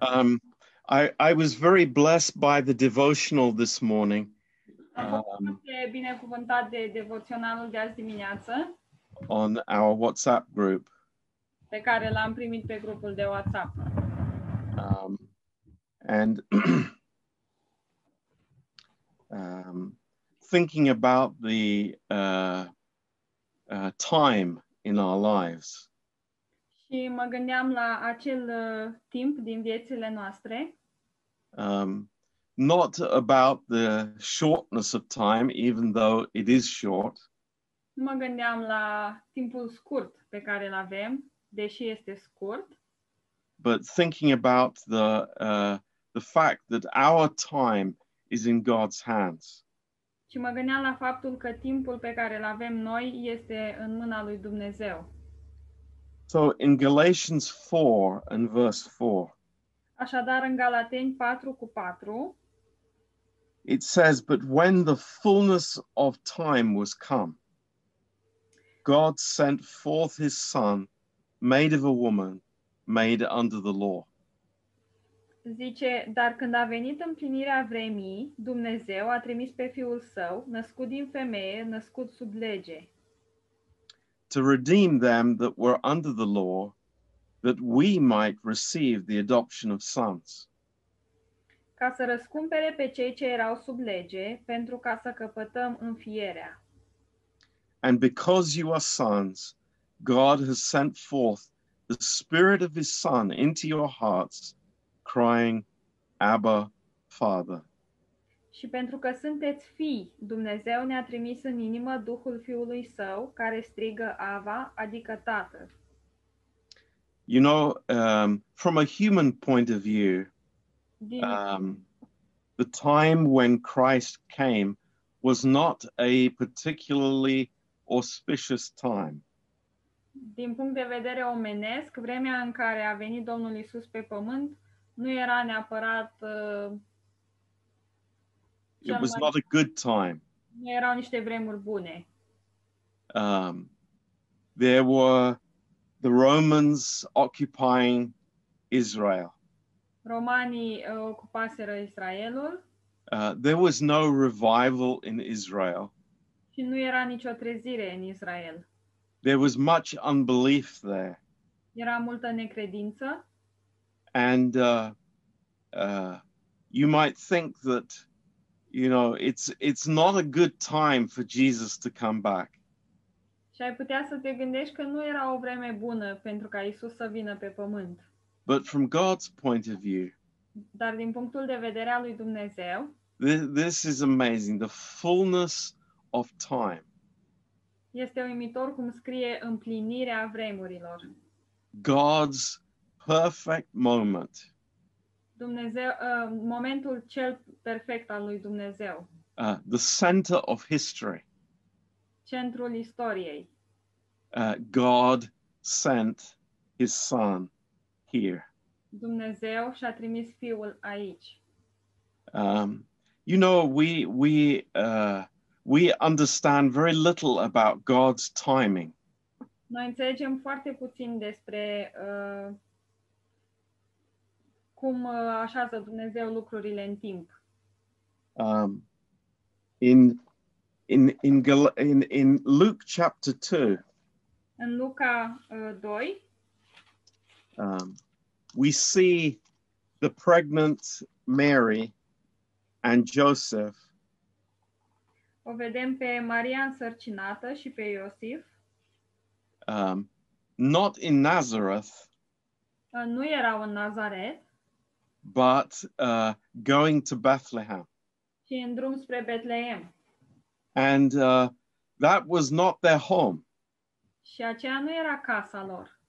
Um, I, I was very blessed by the devotional this morning Um, binecuvântat de devoționalul de azi dimineață, on our WhatsApp group. pe care l-am primit pe grupul de WhatsApp. Um, and um, thinking about the uh, uh, time in our lives. Și mă gândeam la acel uh, timp din viețile noastre, Um, not about the shortness of time, even though it is short, nu mă gândeam la timpul scurt pe care îl avem, deși este scurt, but thinking about the uh, the fact that our time is in God's hands. și mă gândeam la faptul că timpul pe care îl avem noi este în mâna lui Dumnezeu. So in Galatians 4 and verse 4, Așadar, în Galateni 4 cu 4, it says, But when the fullness of time was come, God sent forth his Son, made of a woman, made under the law. zice, dar când a venit împlinirea vremii, Dumnezeu a trimis pe Fiul Său, născut din femeie, născut sub lege, to redeem them that were under the law, that we might receive the adoption of sons. ca să răscumpere pe cei ce erau sub lege, pentru ca să căpătăm înfierea. And because you are sons, God has sent forth the Spirit of His Son into your hearts, crying, Abba, Father. Și pentru că sunteți fii, Dumnezeu ne-a trimis în inimă Duhul Fiului Său, care strigă Ava, adică Tată. You know, um, from a human point of view, Din, um, the time when Christ came was not a particularly auspicious time. din punct de vedere omenesc, vremea în care a venit Domnul Isus pe pământ nu era neapărat uh, It was not a good time. nu erau niște vremuri bune. um, there were the Romans occupying Israel. Romanii ocupaseră Israelul Uh, there was no revival in Israel. și nu era nicio trezire în Israel. There was much unbelief there. Era multă necredință And uh, uh, you might think that, you know, it's, it's not a good time for Jesus to come back. și ai putea să te gândești că nu era o vreme bună pentru ca Isus să vină pe pământ. But from God's point of view, Dar din punctul de vedere al lui Dumnezeu, this, this is amazing. The fullness of time. este uimitor cum scrie împlinirea vremurilor. God's perfect moment. Dumnezeu, uh, momentul cel perfect al lui Dumnezeu, uh, the center of history. centrul istoriei. Uh, God sent his son here. Dumnezeu și-a trimis Fiul aici. Um, you know, we, we, uh, we understand very little about God's timing. Noi înțelegem foarte puțin despre uh, cum uh, așează Dumnezeu lucrurile în timp. Um, in, in, in, in, in Luke chapter 2, În Luca uh, 2 um, we see the pregnant Mary and Joseph o vedem pe Maria însărcinată și pe Iosif. um, not in Nazareth, Uh, nu erau în Nazaret, but uh, going to Bethlehem. ci în drum spre. And uh, that was not their home. Și aceea nu era casa lor.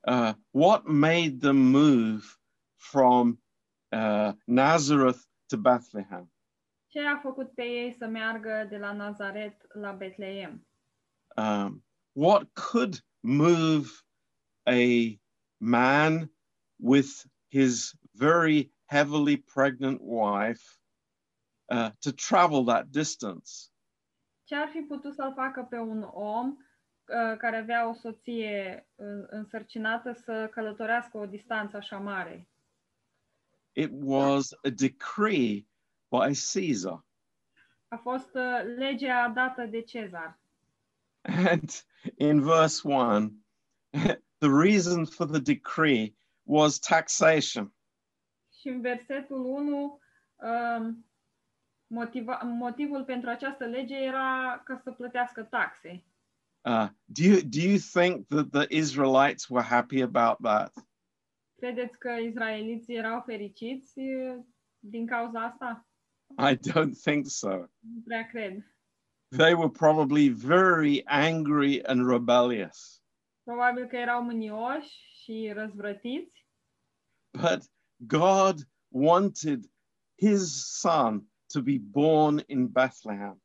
Uh, what made them move from uh, Nazareth to Bethlehem? Ce a făcut pe ei să meargă de la Nazaret la? Um, what could move a man with his very heavily pregnant wife uh, to travel that distance? Ce ar fi putut să-l facă pe un om uh, care avea o soție uh, însărcinată să călătorească o distanță așa mare? it was a decree by Caesar. A fost uh, legea dată de Cezar. And in verse 1, the reason for the decree was taxation. Și în versetul 1, um, motiva, motivul pentru această lege era ca să plătească taxe. Uh, do, you, do you think that the Israelites were happy about that? Credeți că izraeliții erau fericiți uh, din cauza asta? I don't think so. Nu prea cred. They were probably very angry and rebellious. Probabil că erau mânioși și răzvrătiți, But God wanted his son to be born in Bethlehem,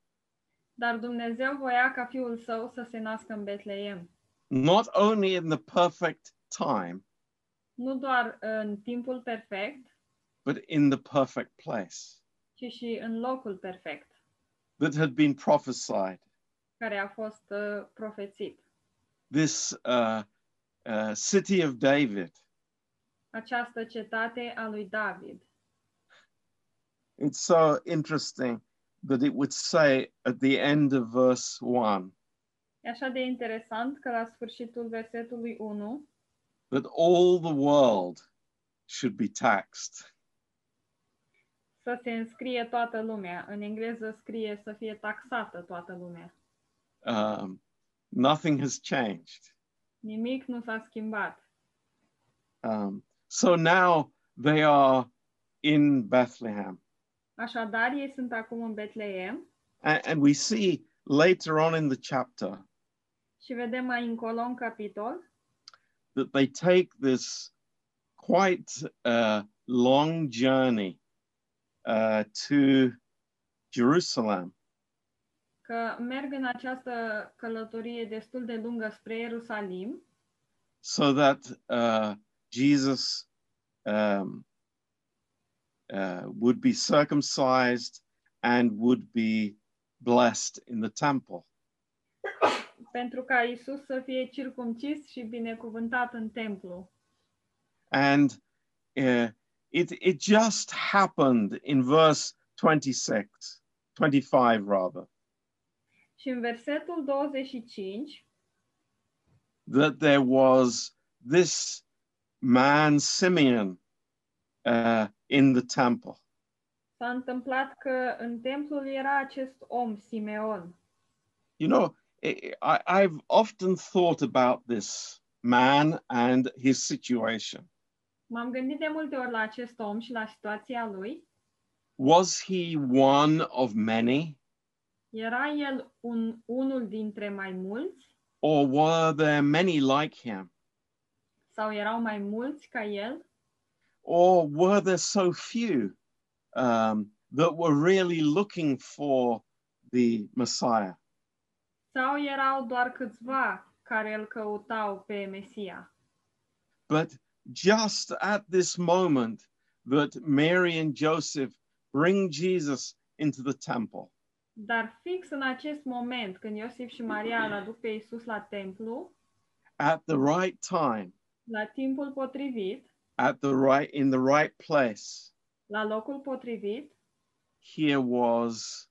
dar Dumnezeu voia ca fiul său să se nască în Betleem. not only in the perfect time, Nu doar în timpul perfect, but in the perfect place ci și în locul perfect, that had been prophesied. care a fost uh, profețit. This uh, uh, city of David. Această cetate a lui David. It's so interesting that it would say at the end of verse 1 E așa de interesant că la sfârșitul versetului 1 that all the world should be taxed. să se înscrie toată lumea. În engleză scrie să fie taxată toată lumea. Um, nothing has changed. Nimic nu s-a schimbat. Um, so now they are in Bethlehem. Așadar, ei sunt acum în And, and we see later on in the chapter și vedem mai încolo în capitol that they take this quite uh, long journey uh, to Jerusalem. că merg în această călătorie destul de lungă spre Ierusalim so that uh, Jesus um, uh, would be circumcised and would be blessed in the temple. pentru ca Isus să fie circumcis și binecuvântat în templu. And uh, it, it just happened in verse 26, 25 rather, Și în versetul 25 that there was this man, Simeon, uh, in the temple. s-a întâmplat că în templul era acest om, Simeon. You know, I, I- I've often thought about this man and his situation. M-am gândit de multe ori la acest om și la situația lui. Was he one of many, Era el un, unul dintre mai mulți or were there many like him? Sau erau mai mulți ca el? Or were there so few um, that were really looking for the Messiah? Sau erau doar câțiva care îl căutau pe Mesia? But just at this moment that Mary and Joseph bring Jesus into the temple, Dar fix în acest moment, când Iosif și Maria îl aduc pe Isus la templu, at the right time, la timpul potrivit, at the right in the right place, la locul potrivit, here was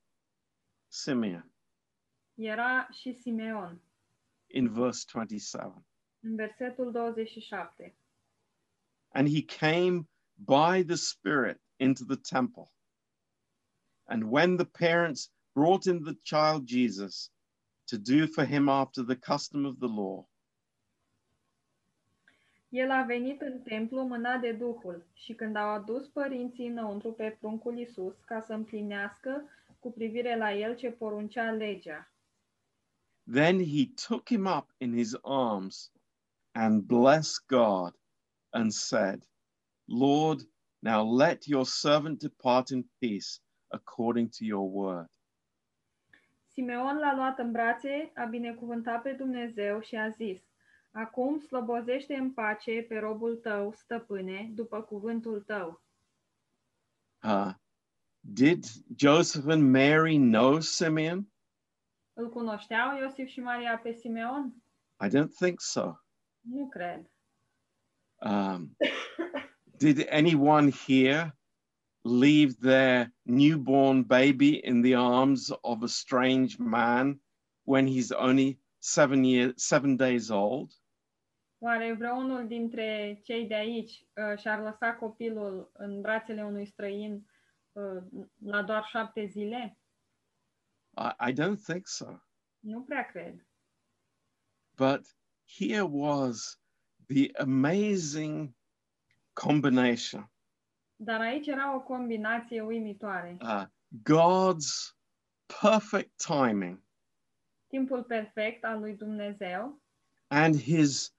Simeon era și Simeon, in verse 27. în versetul 27. And he came by the Spirit into the temple. And when the parents brought in the child Jesus to do for him after the custom of the law, El a venit în templu mânat de Duhul și când au adus părinții înăuntru pe pruncul Isus ca să împlinească cu privire la el ce poruncea legea. then he took him up in his arms and blessed God and said, Lord, now let your servant depart in peace according to your word. Simeon l-a luat în brațe, a binecuvântat pe Dumnezeu și a zis, Acum slobozește în pace pe robul tău, stăpâne, după cuvântul tău. Uh, did Joseph and Mary know Simeon? Îl cunoșteau Iosif și Maria pe Simeon? I don't think so. Nu cred. Um, Did anyone here leave their newborn baby in the arms of a strange man when he's only seven years, seven days old? Oare vreunul dintre cei de aici uh, și-ar lăsa copilul în brațele unui străin uh, la doar șapte zile? I, I don't think so. Nu prea cred. But here was the amazing combination Dar aici era o combinație uimitoare. uh, God's perfect timing Timpul perfect al lui Dumnezeu and his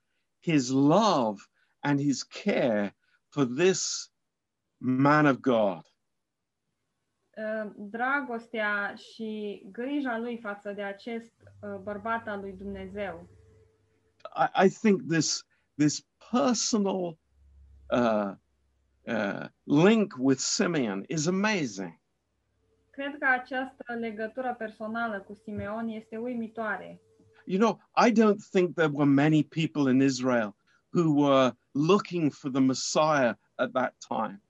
his love and his care for this man of God. uh, dragostea și grija lui față de acest uh, bărbat al lui Dumnezeu. I, I think this this personal uh, uh, link with Simeon is amazing. Cred că această legătură personală cu Simeon este uimitoare. You know, I don't think there were many people in Israel who were looking for the Messiah at that time.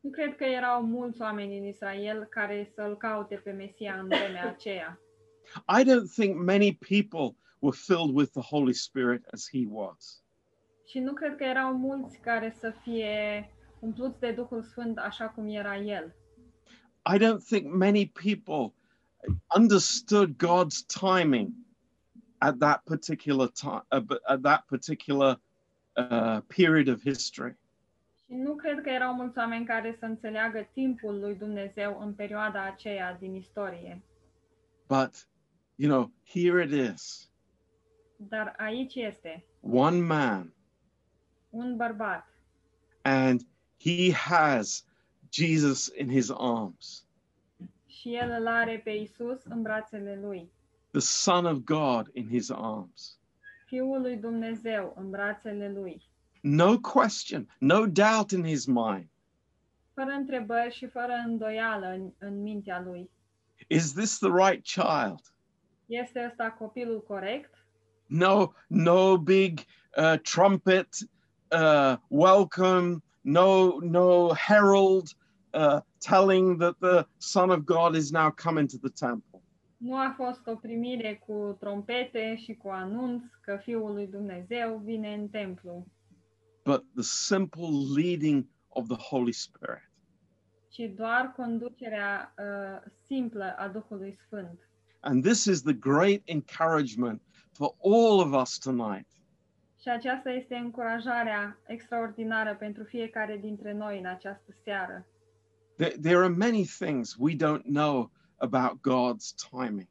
Nu cred că erau mulți oameni în Israel care să-l caute pe Mesia în vremea aceea. I don't think many people were filled with the Holy Spirit as he was. Și nu cred că erau mulți care să fie umpluți de Duhul Sfânt așa cum era el. I don't think many people understood God's timing at that particular time, at that particular uh, period of history. Și nu cred că erau mulți oameni care să înțeleagă timpul lui Dumnezeu în perioada aceea din istorie. But, you know, here it is Dar aici este one man, un bărbat and he has Jesus in his arms, și el îl are pe Isus în brațele lui. The Son of God in his arms. Fiul lui Dumnezeu în brațele lui. No question, no doubt in his mind. Fără întrebări și fără îndoială în, în mintea lui. Is this the right child? Este ăsta copilul corect? no no big uh, trumpet uh, welcome no no herald uh, telling that the son of god is now coming to the temple Nu a fost o primire cu trompete și cu anunț că Fiul lui Dumnezeu vine în templu, but the simple leading of the holy spirit ci doar conducerea uh, simplă a Duhului Sfânt. and this is the great encouragement for all of us tonight Și aceasta este încurajarea extraordinară pentru fiecare dintre noi în această seară. there, there are many things we don't know about god's timing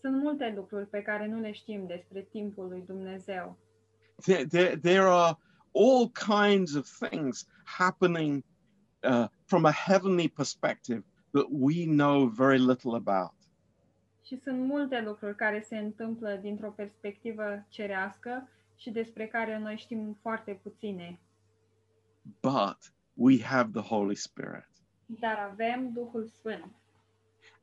Sunt multe lucruri pe care nu le știm despre timpul lui Dumnezeu. there, there, there are all kinds of things happening uh, from a heavenly perspective that we know very little about. Și sunt multe lucruri care se întâmplă dintr-o perspectivă cerească și despre care noi știm foarte puține. But we have the Holy Spirit. Dar avem Duhul Sfânt.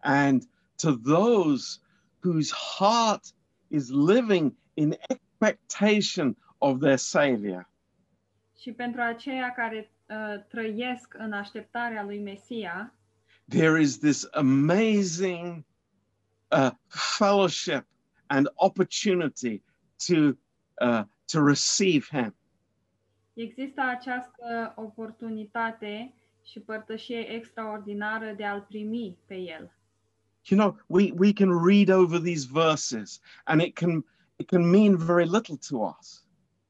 And to those whose heart is living in expectation of their Savior, Și pentru aceia care uh, trăiesc în așteptarea lui Mesia, there is this amazing uh, fellowship and opportunity to, uh, to receive Him. există această oportunitate și părtășie extraordinară de a-L primi pe El. You know we we can read over these verses and it can it can mean very little to us.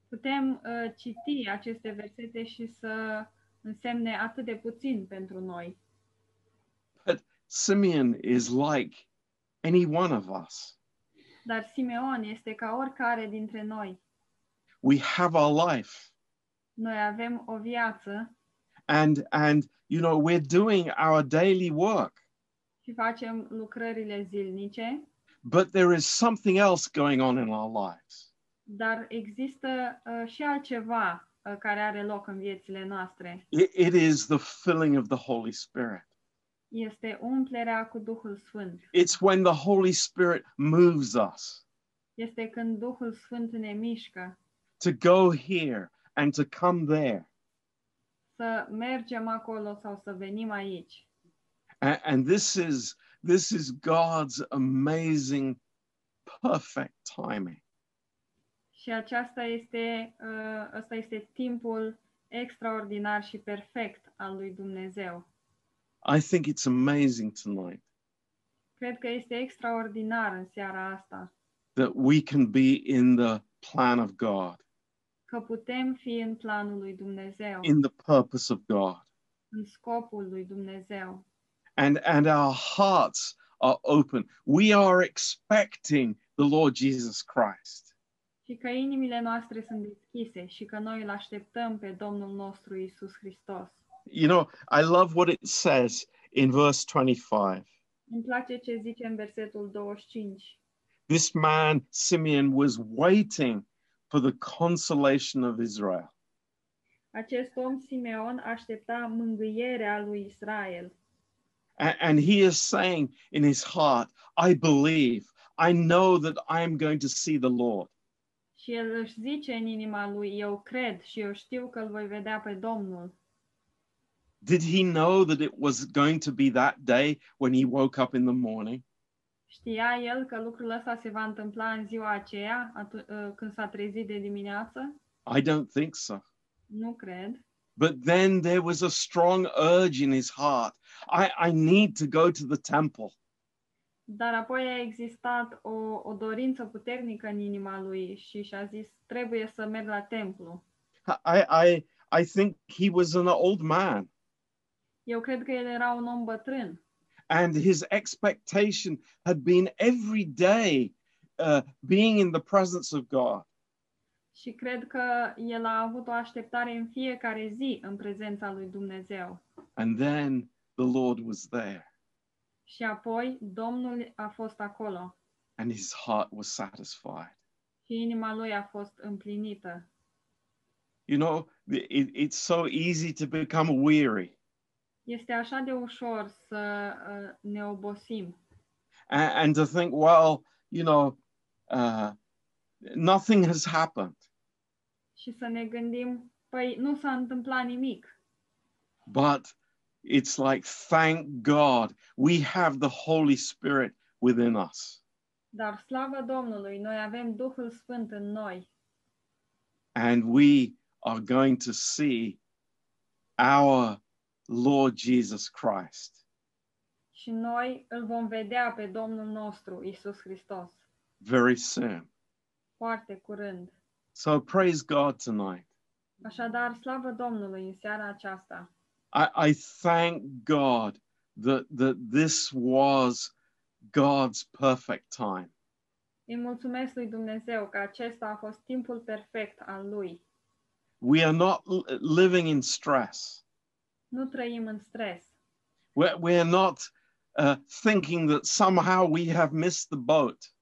Putem uh, citi aceste versete și să însemne atât de puțin pentru noi. but simeon is like any one of us. Dar Simeon este ca oricare dintre noi. we have our life. Noi avem o viață. And and you know we're doing our daily work și facem lucrările zilnice, but there is something else going on in our lives dar există uh, și altceva uh, care are loc în viețile noastre. it, it is the filling of the holy spirit Este umplerea cu Duhul Sfânt. it's when the holy spirit moves us Este când Duhul Sfânt ne mișcă to go here and to come there să mergem acolo sau să venim aici. And, this is this is God's amazing, perfect timing. Și aceasta este, uh, ăsta este timpul extraordinar și perfect al lui Dumnezeu. I think it's amazing tonight Cred că este extraordinar în seara asta that we can be in the plan of God, că putem fi în planul lui Dumnezeu, in the purpose of God. în scopul lui Dumnezeu. And and our hearts are open. We are expecting the lord jesus christ. Și că inimile noastre sunt deschise și că noi îl așteptăm pe Domnul nostru Isus Hristos. you know i love what it says in verse 25 Îmi place ce zice în versetul 25. this man simeon was waiting for the consolation of israel. Acest om Simeon aștepta mângâierea lui Israel and he is saying in his heart i believe i know that i am going to see the lord și el își zice în inima lui, eu cred și eu știu că îl voi vedea pe Domnul. did he know that it was going to be that day when he woke up in the morning Știa el că lucrul ăsta se va întâmpla în ziua aceea, când s-a trezit de dimineață? i don't think so Nu cred. But then there was a strong urge in his heart. I, I need to go to the temple. Dar apoi a existat o, o dorință puternică în inima lui și și-a zis, trebuie să merg la templu. I, I, I think he was an old man, Eu cred că el era un om bătrân and his expectation had been every day uh, being in the presence of God. Și cred că el a avut o așteptare în fiecare zi în prezența lui Dumnezeu. And then the Lord was there, Și apoi Domnul a fost acolo and his heart was satisfied. și inima lui a fost împlinită. You know, it, it's so easy to become weary Este așa de ușor să uh, ne obosim and, and to think, well, you know, uh, nothing has happened. Și să ne gândim, păi nu s-a întâmplat nimic. But it's like, thank God we have the Holy Spirit within us. Dar slavă Domnului, noi avem Duhul Sfânt în noi And we are going to see our Lord Jesus Christ și noi îl vom vedea pe Domnul nostru, Isus Hristos, very soon. foarte curând. So praise God tonight. Așadar, slavă Domnului în seara aceasta. I, I thank God that, that this was God's perfect time. Îi mulțumesc lui Dumnezeu că acesta a fost timpul perfect al lui. We are not living in stress. Nu trăim în stres. We're, we're not uh, thinking that somehow we have missed the boat.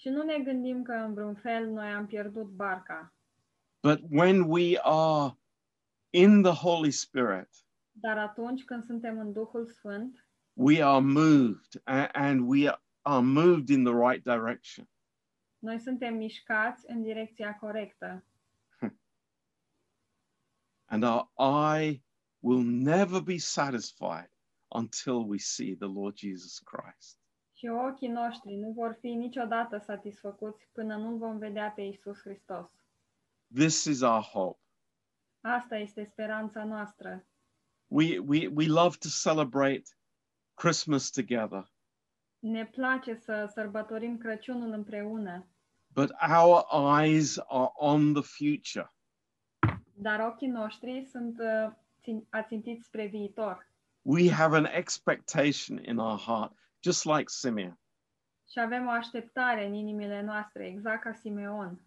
Și nu ne gândim că în vreun fel noi am pierdut barca. But when we are in the Holy Spirit, Dar atunci când suntem în Duhul Sfânt, we are moved and we are moved in the right direction. noi suntem mișcați în direcția corectă. And our eye will never be satisfied until we see the Lord Jesus Christ. Și ochii noștri nu vor fi niciodată satisfăcuți până nu vom vedea pe Isus Hristos. This is our hope. Asta este speranța noastră. We, we, we love to celebrate Christmas together, Ne place să sărbătorim Crăciunul împreună, but our eyes are on the future. dar ochii noștri sunt uh, țin- ațintiți spre viitor. We have an expectation in our heart, just like Simeon. Și avem o așteptare în inimile noastre, exact ca Simeon.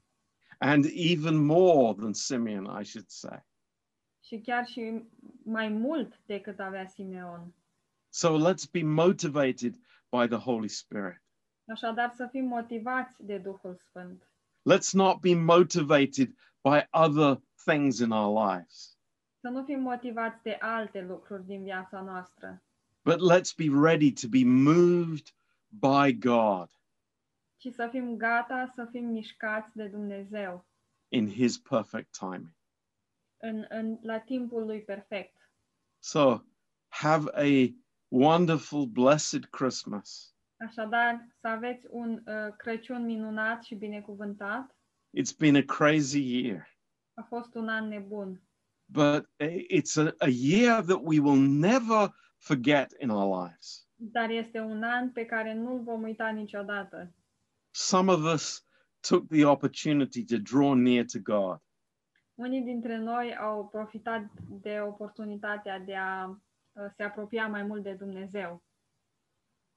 and even more than Simeon, I should say. Și chiar și mai mult decât avea Simeon. So let's be motivated by the Holy Spirit. Așadar să fim motivați de Duhul Sfânt. Let's not be motivated by other things in our lives, Să nu fim motivați de alte lucruri din viața noastră, but let's be ready to be moved by God ci să fim gata să fim mișcați de Dumnezeu in His perfect timing. în, în, la timpul lui perfect. So have a wonderful, blessed Christmas. Așadar, să aveți un uh, Crăciun minunat și binecuvântat. It's been a crazy year, A fost un an nebun, but it's a, a year that we will never forget in our lives. dar este un an pe care nu-l vom uita niciodată. Some of us took the opportunity to draw near to God. Unii dintre noi au profitat de oportunitatea de a uh, se apropia mai mult de Dumnezeu.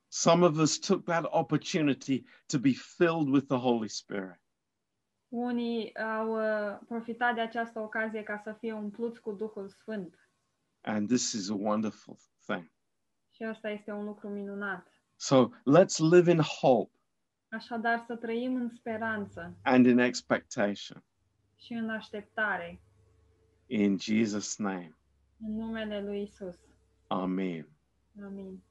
Some of us took that opportunity to be filled with the Holy Spirit. Unii au uh, profitat de această ocazie ca să fie umpluți cu Duhul Sfânt. And this is a wonderful thing. Și asta este un lucru minunat. So let's live in hope Așadar, să trăim în speranță and in expectation. și în așteptare, In Jesus' name, în numele lui Isus. Amen. Amin.